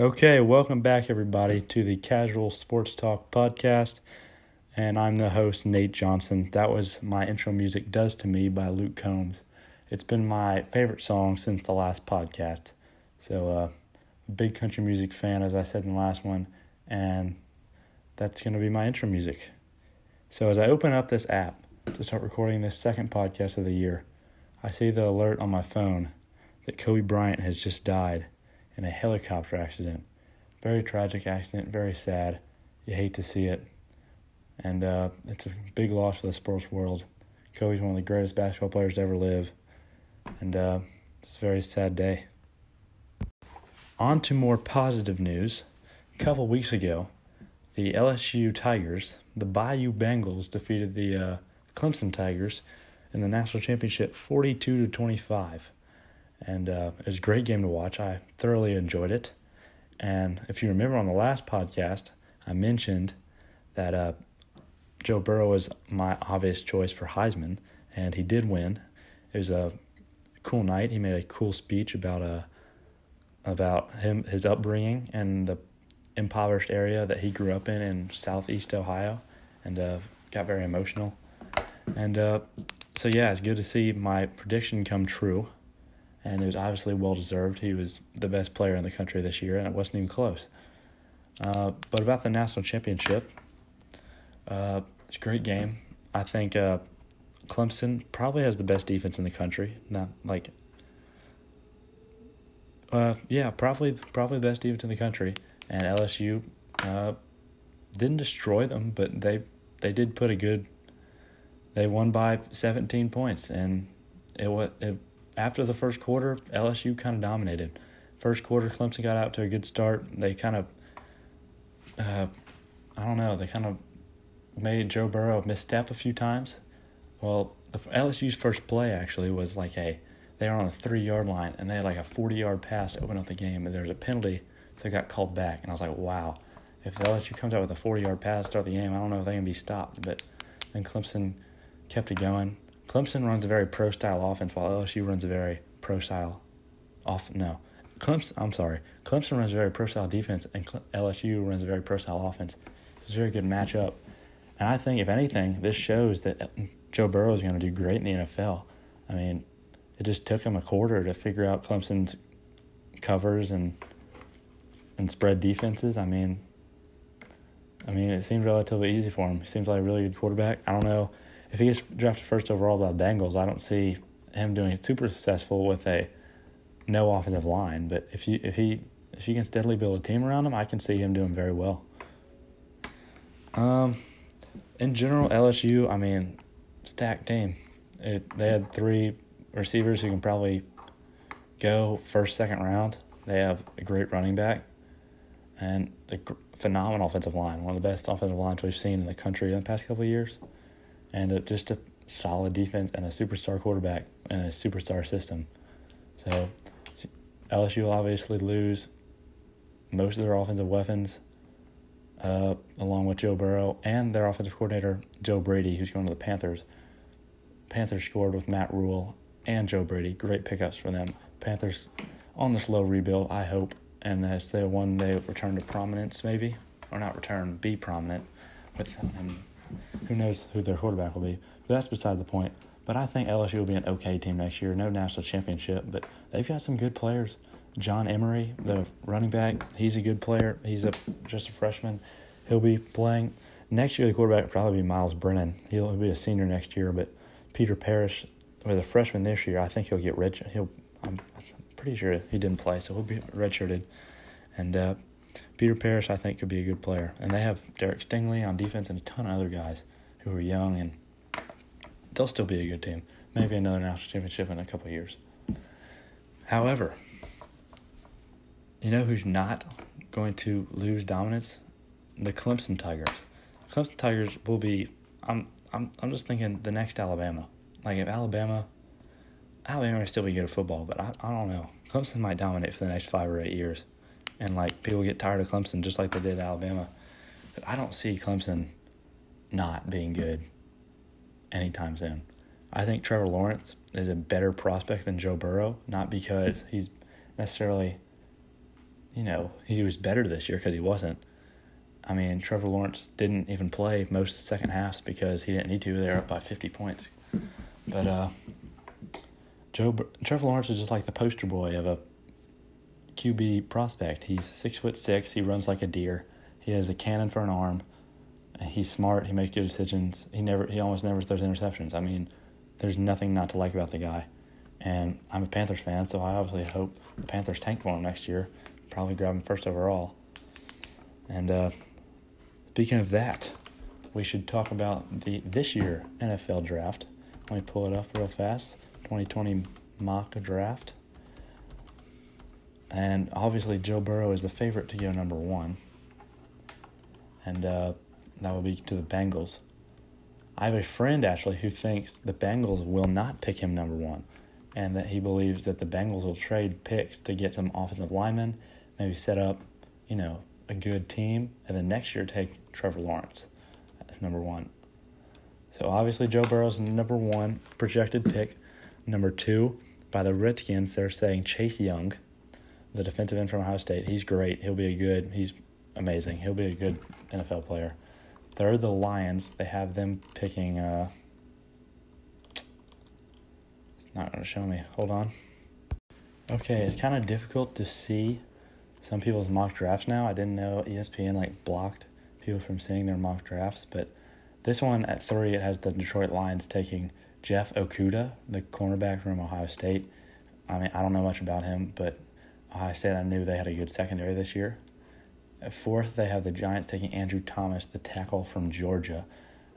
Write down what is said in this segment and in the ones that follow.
Okay, welcome back, everybody, to the Casual Sports Talk podcast. And I'm the host, Nate Johnson. That was my intro music, Does to Me by Luke Combs. It's been my favorite song since the last podcast. So, uh, big country music fan, as I said in the last one. And that's going to be my intro music. So, as I open up this app to start recording this second podcast of the year, I see the alert on my phone that Kobe Bryant has just died in a helicopter accident. Very tragic accident, very sad. You hate to see it. And uh, it's a big loss for the sports world. Kobe's one of the greatest basketball players to ever live. And uh, it's a very sad day. On to more positive news. A couple weeks ago, the LSU Tigers, the Bayou Bengals, defeated the uh, Clemson Tigers in the national championship 42 to 25 and uh, it was a great game to watch. I thoroughly enjoyed it. And if you remember on the last podcast, I mentioned that uh, Joe Burrow was my obvious choice for Heisman, and he did win. It was a cool night. He made a cool speech about uh, about him his upbringing and the impoverished area that he grew up in in southeast Ohio, and uh, got very emotional. And uh, so yeah, it's good to see my prediction come true and it was obviously well deserved. He was the best player in the country this year, and it wasn't even close. Uh, but about the national championship, uh, it's a great game. I think uh, Clemson probably has the best defense in the country. Not like, uh, yeah, probably probably the best defense in the country. And LSU uh, didn't destroy them, but they they did put a good. They won by seventeen points, and it was it after the first quarter, LSU kind of dominated. First quarter, Clemson got out to a good start. They kind of, uh, I don't know, they kind of made Joe Burrow misstep a few times. Well, LSU's first play actually was like a, they were on a three yard line and they had like a 40 yard pass to open up the game and there was a penalty, so it got called back. And I was like, wow, if LSU comes out with a 40 yard pass to start the game, I don't know if they can be stopped. But then Clemson kept it going. Clemson runs a very pro style offense, while LSU runs a very pro style off. No, Clemson. I'm sorry. Clemson runs a very pro style defense, and LSU runs a very pro style offense. It's a very good matchup, and I think if anything, this shows that uh, Joe Burrow is going to do great in the NFL. I mean, it just took him a quarter to figure out Clemson's covers and and spread defenses. I mean, I mean, it seems relatively easy for him. He seems like a really good quarterback. I don't know if he gets drafted first overall by the Bengals, I don't see him doing super successful with a no offensive line. But if you if he if you can steadily build a team around him, I can see him doing very well. Um, in general, LSU, I mean, stacked team. It they had three receivers who can probably go first, second round. They have a great running back and a phenomenal offensive line, one of the best offensive lines we've seen in the country in the past couple of years and a, just a solid defense and a superstar quarterback and a superstar system. So LSU will obviously lose most of their offensive weapons, uh, along with Joe Burrow and their offensive coordinator Joe Brady, who's going to the Panthers. Panthers scored with Matt Rhule and Joe Brady. Great pickups for them. Panthers on the slow rebuild, I hope, and as they one day return to prominence, maybe or not return, be prominent with them who knows who their quarterback will be? But that's beside the point. But I think LSU will be an okay team next year. No national championship, but they've got some good players. John Emery, the running back, he's a good player. He's a just a freshman. He'll be playing next year. The quarterback will probably be Myles Brennan. He'll, he'll be a senior next year. But Peter Parrish, with a freshman this year, I think he'll get red. He'll. I'm pretty sure he didn't play, so he'll be redshirted. And uh, Peter Parrish, I think, could be a good player. And they have Derek Stingley on defense and a ton of other guys who are young, and they'll still be a good team. Maybe another national championship in a couple years. However, you know who's not going to lose dominance? The Clemson Tigers. Clemson Tigers will be. I'm. I'm. I'm just thinking the next Alabama. Like if Alabama, Alabama will still be good at football, but I. I don't know. Clemson might dominate for the next five or eight years and like people get tired of Clemson just like they did Alabama. But I don't see Clemson not being good anytime soon. I think Trevor Lawrence is a better prospect than Joe Burrow, not because he's necessarily you know, he was better this year because he wasn't. I mean, Trevor Lawrence didn't even play most of the second halves because he didn't need to. They were up by 50 points. But uh, Joe Trevor Lawrence is just like the poster boy of a QB prospect. He's six foot six. He runs like a deer. He has a cannon for an arm. He's smart. He makes good decisions. He never. He almost never throws interceptions. I mean, there's nothing not to like about the guy. And I'm a Panthers fan, so I obviously hope the Panthers tank for him next year. Probably grab him first overall. And uh, speaking of that, we should talk about the this year NFL draft. Let me pull it up real fast. 2020 mock draft. And obviously, Joe Burrow is the favorite to go number one. And uh, that will be to the Bengals. I have a friend actually who thinks the Bengals will not pick him number one, and that he believes that the Bengals will trade picks to get some offensive linemen, maybe set up, you know, a good team, and then next year take Trevor Lawrence as number one. So obviously Joe Burrow's number one projected pick. Number two, by the Redskins, they're saying Chase Young, the defensive end from Ohio State. He's great. He'll be a good. He's amazing. He'll be a good NFL player. Third, the Lions. They have them picking. Uh, it's not going to show me. Hold on. Okay, it's kind of difficult to see some people's mock drafts now. I didn't know ESPN like blocked people from seeing their mock drafts, but this one at three, it has the Detroit Lions taking Jeff Okudah, the cornerback from Ohio State. I mean, I don't know much about him, but Ohio State, I knew they had a good secondary this year. At fourth, they have the Giants taking Andrew Thomas, the tackle from Georgia.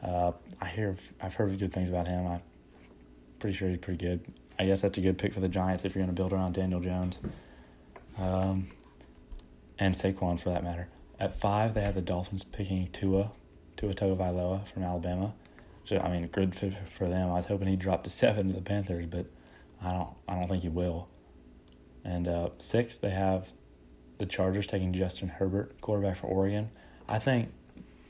Uh, I hear I've heard good things about him. I'm pretty sure he's pretty good. I guess that's a good pick for the Giants if you're going to build around Daniel Jones, um, and Saquon for that matter. At five, they have the Dolphins picking Tua, Tua Tagovailoa from Alabama. So I mean, good fit for them. I was hoping he'd drop to seven to the Panthers, but I don't. I don't think he will. And uh, six, they have the Chargers taking Justin Herbert, quarterback for Oregon. I think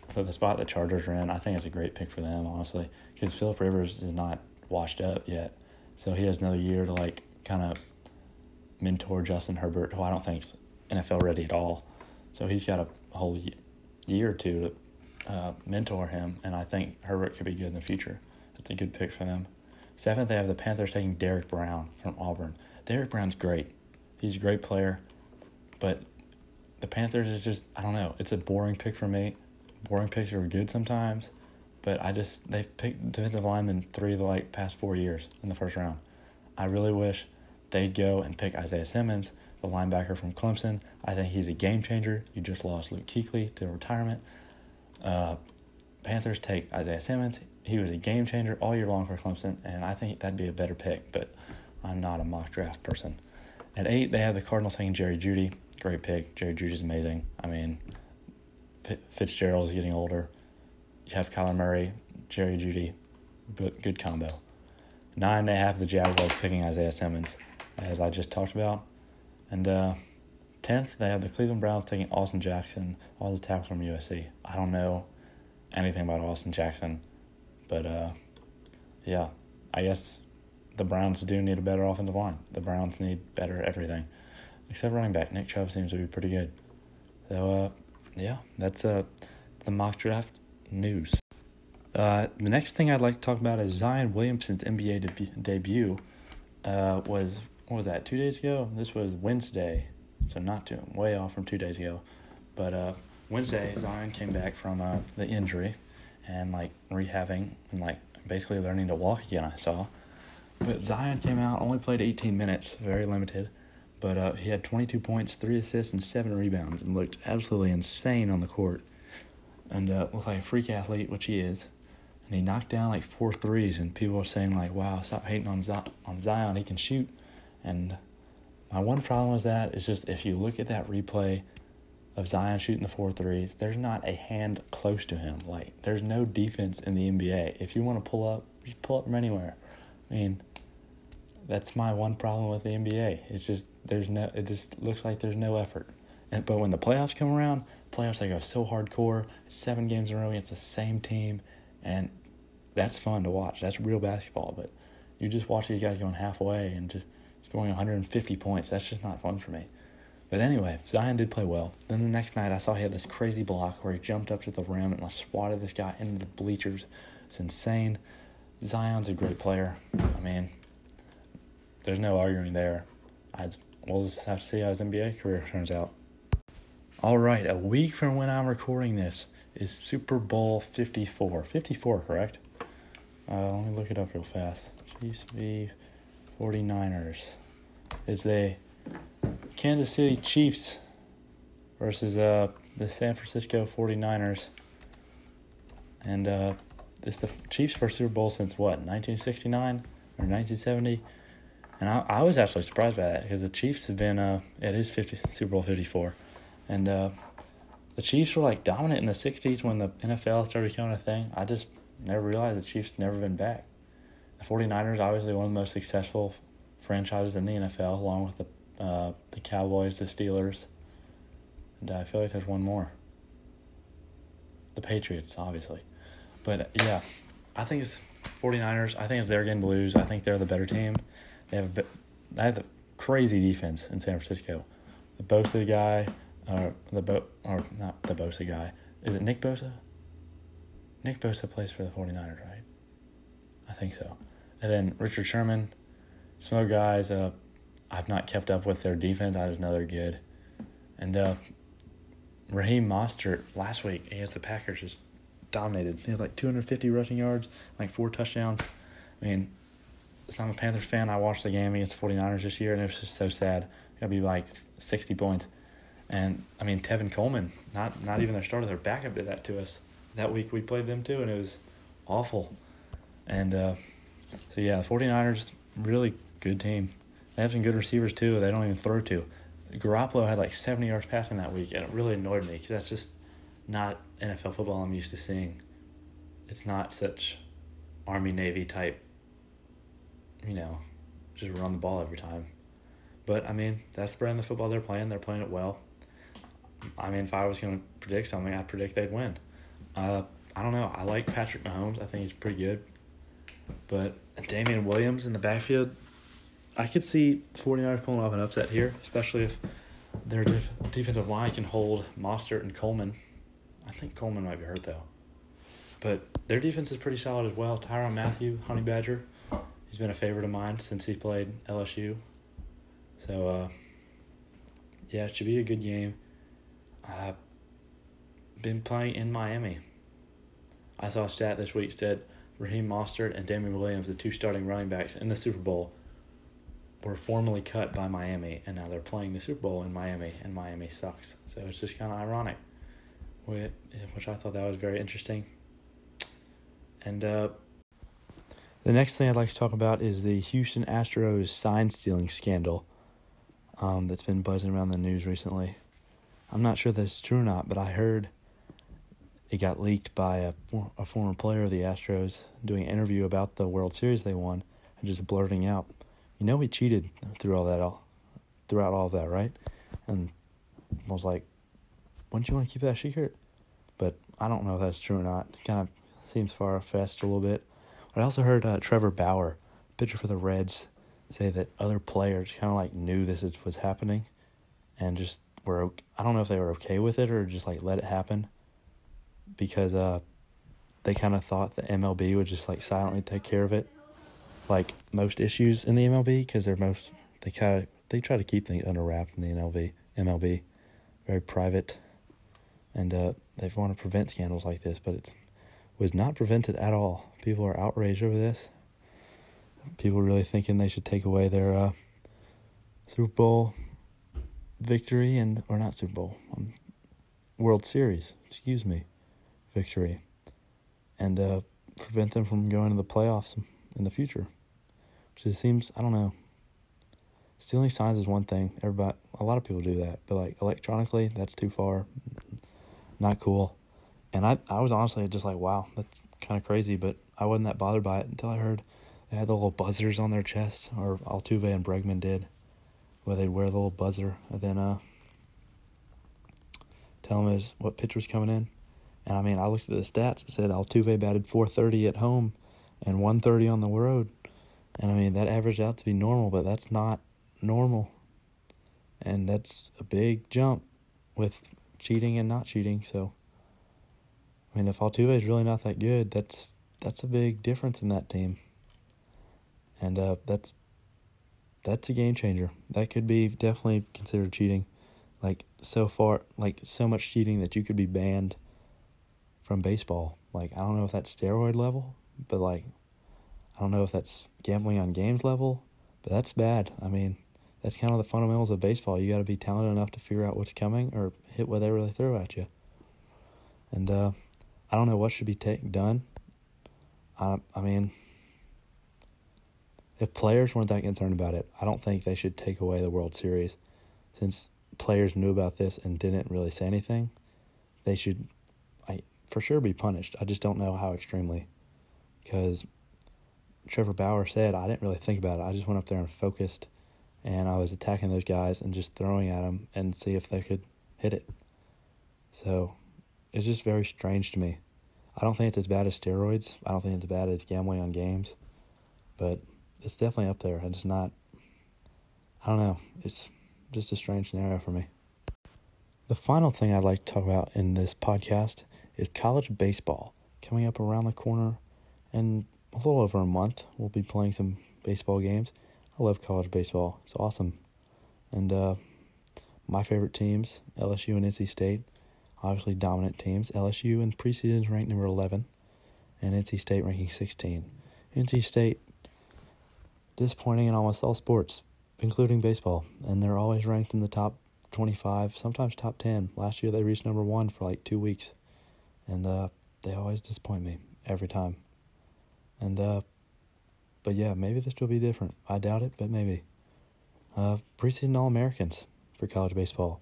for the spot the Chargers are in, I think it's a great pick for them, honestly, because Philip Rivers is not washed up yet, so he has another year to like kind of mentor Justin Herbert, who I don't think's NFL ready at all. So he's got a whole year or two to uh, mentor him, and I think Herbert could be good in the future. That's a good pick for them. Seventh, they have the Panthers taking Derrick Brown from Auburn. Derrick Brown's great. He's a great player. But the Panthers is just I don't know. It's a boring pick for me. Boring picks are good sometimes, but I just they've picked defensive linemen three of the like past four years in the first round. I really wish they'd go and pick Isaiah Simmons, the linebacker from Clemson. I think he's a game changer. You just lost Luke Kuechly to retirement. Uh, Panthers take Isaiah Simmons. He was a game changer all year long for Clemson, and I think that'd be a better pick. But I'm not a mock draft person. At eight, they have the Cardinals taking Jerry Jeudy. great pick. Jerry Jeudy's amazing. I mean, Fitzgerald is getting older. You have Kyler Murray, Jerry Jeudy, but good combo. Nine, they have the Jaguars picking Isaiah Simmons, as I just talked about. And uh, tenth, they have the Cleveland Browns taking Austin Jackson, all the tackle from USC. I don't know anything about Austin Jackson, but uh, yeah, I guess the Browns do need a better offensive line. The Browns need better everything except running back. Nick Chubb seems to be pretty good. So, uh, yeah, that's uh, the mock draft news. Uh, the next thing I'd like to talk about is Zion Williamson's NBA deb- debut. Uh, was what was that? Two days ago. This was Wednesday, so not too way off from two days ago. But uh, Wednesday, Zion came back from uh, the injury and like rehabbing and like basically learning to walk again. I saw, but Zion came out only played 18 minutes, very limited. But uh, he had 22 points, three assists, and seven rebounds, and looked absolutely insane on the court. And uh, looked like a freak athlete, which he is. And he knocked down like four threes, and people were saying like, "Wow, stop hating on Z- on Zion. He can shoot." And my one problem with that is just if you look at that replay of Zion shooting the four threes, there's not a hand close to him. Like there's no defense in the NBA. If you want to pull up, just pull up from anywhere. I mean, that's my one problem with the NBA. It's just there's no it just looks like there's no effort. And but when the playoffs come around, playoffs they go so hardcore, seven games in a row against the same team, and that's fun to watch. That's real basketball. But you just watch these guys going halfway and just scoring 150 points. That's just not fun for me. But anyway, Zion did play well. Then the next night, I saw he had this crazy block where he jumped up to the rim and like swatted this guy into the bleachers. It's insane. Zion's a great player. I mean, there's no arguing there. I'd, we'll just have to see how his NBA career turns out. All right, a week from when I'm recording this is Super Bowl 54. 54, correct? Uh, let me look it up real fast. Chiefs v 49ers. Is the Kansas City Chiefs versus uh, the San Francisco 49ers. And uh, it's the Chiefs first Super Bowl since what, 1969 or 1970? And I, I was actually surprised by that because the Chiefs have been, uh, it is 50, Super Bowl 54. And uh, the Chiefs were like dominant in the 60s when the NFL started becoming a thing. I just never realized the Chiefs never been back. The 49ers, obviously one of the most successful franchises in the NFL, along with the uh, the Cowboys, the Steelers, and I feel like there's one more. The Patriots, obviously. But yeah, I think it's 49ers. I think their game to lose. I think they're the better team. They have a, they have a crazy defense in San Francisco. The Bosa guy, or the Bo, or not the Bosa guy. Is it Nick Bosa? Nick Bosa plays for the 49ers, right? I think so. And then Richard Sherman, some other guys, uh, I've not kept up with their defense. I just know they're good. And uh, Raheem Mostert last week against the Packers just dominated. He had like 250 rushing yards, like four touchdowns. I mean, I'm a Panthers fan. I watched the game against 49ers this year, and it was just so sad. It'll be like 60 points. And I mean, Tevin Coleman, not not even their starter, their backup did that to us. That week we played them too, and it was awful. And uh, so, yeah, 49ers, really good team. They have some good receivers too. They don't even throw to. Garoppolo had like 70 yards passing that week, and it really annoyed me because that's just not NFL football I'm used to seeing. It's not such Army Navy type, you know, just run the ball every time. But I mean, that's the brand of football they're playing. They're playing it well. I mean, if I was going to predict something, I'd predict they'd win. Uh, I don't know. I like Patrick Mahomes. I think he's pretty good. But Damien Williams in the backfield, I could see 49ers pulling off an upset here, especially if their def- defensive line can hold Mostert and Coleman. I think Coleman might be hurt though. But their defense is pretty solid as well. Tyrann Mathieu, Honey Badger, he's been a favorite of mine since he played LSU. So, uh, yeah, it should be a good game. I've been playing in Miami. I saw a stat this week said Raheem Mostert and Damien Williams, the two starting running backs in the Super Bowl, were formally cut by Miami, and now they're playing the Super Bowl in Miami, and Miami sucks. So it's just kind of ironic, which I thought that was very interesting. And uh, the next thing I'd like to talk about is the Houston Astros sign stealing scandal um, that's been buzzing around the news recently. I'm not sure that's true or not, but I heard it got leaked by a, a former player of the Astros doing an interview about the World Series they won and just blurting out you know we cheated through all that all throughout all that, right? And I was like, wouldn't you want to keep that secret? But I don't know if that's true or not. It kind of seems far fetched a little bit. But I also heard uh, Trevor Bauer, pitcher for the Reds, say that other players kind of like knew this was happening, and just were I don't know if they were okay with it or just like let it happen, because uh, they kind of thought the MLB would just like silently take care of it like most issues in the MLB because they're most they kind of they try to keep things under wraps in the MLB MLB, very private, and uh, they want to prevent scandals like this, but it was not prevented at all. People are outraged over this. People really thinking they should take away their uh, Super Bowl victory and or not Super Bowl, um, World Series, excuse me, victory, and uh, prevent them from going to the playoffs in the future. Which it seems I don't know. Stealing signs is one thing. Everybody, a lot of people do that, but like electronically, that's too far. Not cool. And I, I was honestly just like, wow, that's kind of crazy. But I wasn't that bothered by it until I heard they had the little buzzers on their chest, or Altuve and Bregman did, where they'd wear the little buzzer and then uh, tell them is what pitch was coming in. And I mean, I looked at the stats. It said Altuve batted 430 at home and 130 on the road. And I mean, that averaged out to be normal, but that's not normal. and that's a big jump with cheating and not cheating. So, I mean, if Altuve is really not that good, that's that's a big difference in that team, and uh, that's that's a game changer. That could be definitely considered cheating, like so far, like so much cheating that you could be banned from baseball. Like I don't know if that's steroid level, but like I don't know if that's gambling on games level, but that's bad. I mean, that's kind of the fundamentals of baseball. You got to be talented enough to figure out what's coming or hit whatever they throw at you. And uh, I don't know what should be take, done. I I mean, if players weren't that concerned about it, I don't think they should take away the World Series. Since players knew about this and didn't really say anything, they should, I for sure be punished. I just don't know how extremely, because Trevor Bauer said I didn't really think about it. I just went up there and focused and I was attacking those guys and just throwing at them and see if they could hit it. So it's just very strange to me. I don't think it's as bad as steroids. I don't think it's as bad as gambling on games, but it's definitely up there. And it's not. I don't know. It's just a strange scenario for me. The final thing I'd like to talk about in this podcast is college baseball coming up around the corner, and a little over a month we'll be playing some baseball games. I love college baseball. It's awesome. And uh, my favorite teams, LSU and NC State, obviously dominant teams. LSU in preseason ranked number 11, and NC State ranking 16. NC State, disappointing in almost all sports, including baseball, and they're always ranked in the top 25, sometimes top 10. Last year they reached number one for like two weeks, and uh, they always disappoint me every time. And uh, but yeah, maybe this will be different. I doubt it, but maybe. Uh, preseason All Americans for college baseball.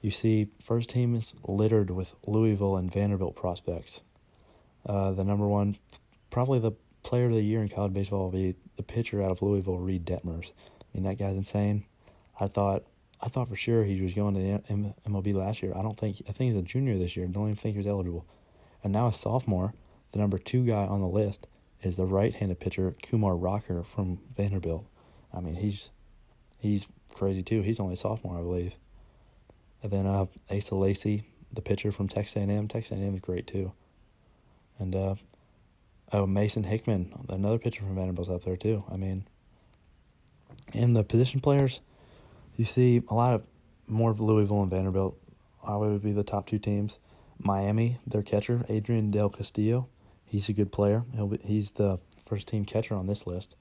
You see, first team is littered with Louisville and Vanderbilt prospects. Uh, the number one, probably the player of the year in college baseball will be the pitcher out of Louisville, Reed Detmers. I mean, that guy's insane. I thought, I thought for sure he was going to the MLB last year. I don't think, I think he's a junior this year. Don't even think he was eligible. And now a sophomore, the number two guy on the list is the right-handed pitcher Kumar Rocker from Vanderbilt. I mean, he's he's crazy too. He's only a sophomore, I believe. And then uh, Asa Lacy, the pitcher from Texas A&M. Texas A&M is great too. And uh, oh, Mason Hickman, another pitcher from Vanderbilt's up there too. I mean, in the position players, you see a lot of more of Louisville and Vanderbilt. I would be the top two teams. Miami, their catcher Adrian Del Castillo He's a good player. He'll be, he's the first team catcher on this list.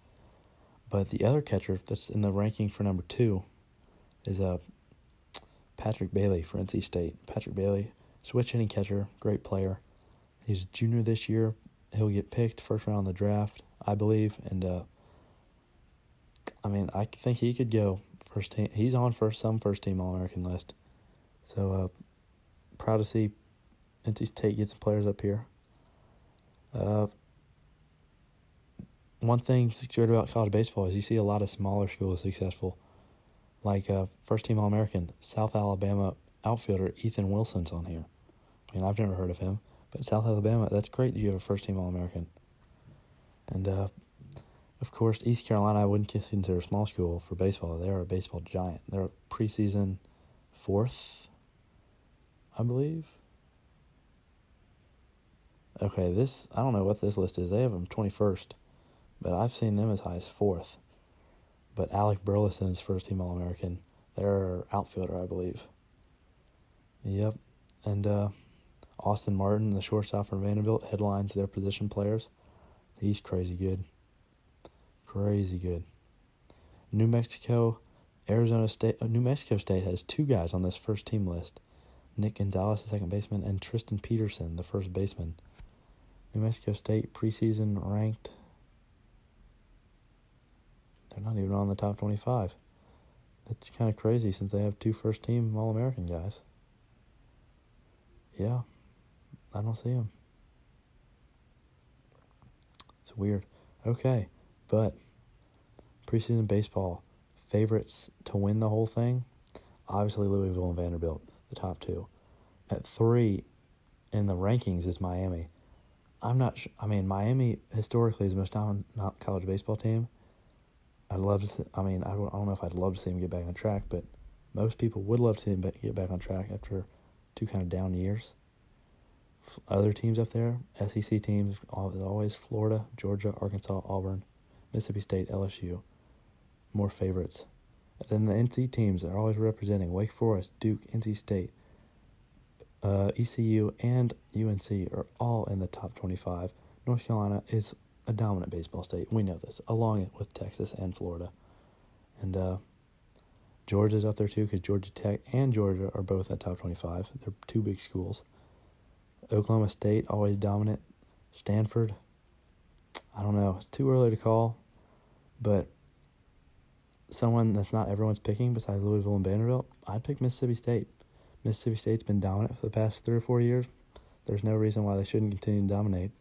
But the other catcher that's in the ranking for number two is uh, Patrick Bailey for NC State. Patrick Bailey, switch hitting catcher, great player. He's a junior this year. He'll get picked first round of the draft, I believe. And uh, I mean, I think he could go first team. He's on first some first team All American list. So uh, proud to see NC State get some players up here. Uh, one thing secured about college baseball is you see a lot of smaller schools successful, like uh, first team All American South Alabama outfielder Ethan Wilson's on here. I mean, I've never heard of him, but South Alabama, that's great that you have a first team All American. And uh, of course, East Carolina, I wouldn't consider a small school for baseball. They're a baseball giant. They're a preseason fourth, I believe. Okay, this I don't know what this list is. They have them twenty first, but I've seen them as high as fourth. But Alec Burleson is first team All American. They're outfielder, I believe. Yep, and uh, Austin Martin, the shortstop from Vanderbilt, headlines their position players. He's crazy good. Crazy good. New Mexico, Arizona State, uh, New Mexico State has two guys on this first team list. Nick Gonzales, the second baseman, and Tristan Peterson, the first baseman. New Mexico State preseason ranked. They're not even on the top 25. That's kind of crazy since they have two first team All American guys. Yeah, I don't see them. It's weird. Okay, but preseason baseball favorites to win the whole thing obviously Louisville and Vanderbilt, the top two. At three in the rankings is Miami. I'm not. Sh- I mean, Miami historically is the most dominant college baseball team. I'd love to. See, I mean, I don't, I don't know if I'd love to see them get back on track, but most people would love to see him get back on track after two kind of down years. Other teams up there, SEC teams, always Florida, Georgia, Arkansas, Auburn, Mississippi State, LSU, more favorites. And then the NC teams are always representing Wake Forest, Duke, NC State, uh, ECU, and UNC are all in the top 25. North Carolina is a dominant baseball state. We know this, along with Texas and Florida. And uh, Georgia's up there too because Georgia Tech and Georgia are both at top 25. They're two big schools. Oklahoma State, always dominant. Stanford, I don't know. It's too early to call, but someone that's not everyone's picking besides Louisville and Vanderbilt, I'd pick Mississippi State. Mississippi State's been dominant for the past three or four years. There's no reason why they shouldn't continue to dominate.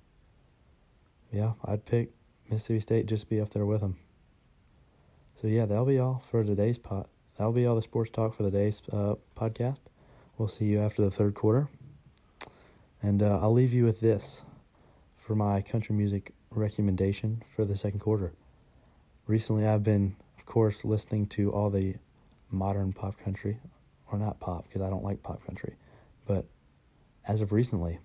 Yeah, I'd pick Mississippi State just to be up there with them. So yeah, that'll be all for today's pot. That'll be all the sports talk for the day's uh, podcast. We'll see you after the third quarter. And uh, I'll leave you with this for my country music recommendation for the second quarter. Recently, I've been, of course, listening to all the modern pop country, or not pop because I don't like pop country, but as of recently,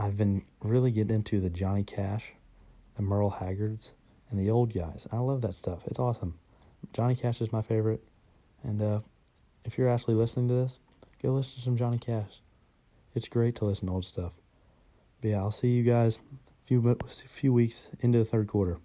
I've been really getting into the Johnny Cash, the Merle Haggards, and the old guys. I love that stuff. It's awesome. Johnny Cash is my favorite, and uh, if you're actually listening to this, go listen to some Johnny Cash. It's great to listen to old stuff. But yeah, I'll see you guys a few few weeks into the third quarter.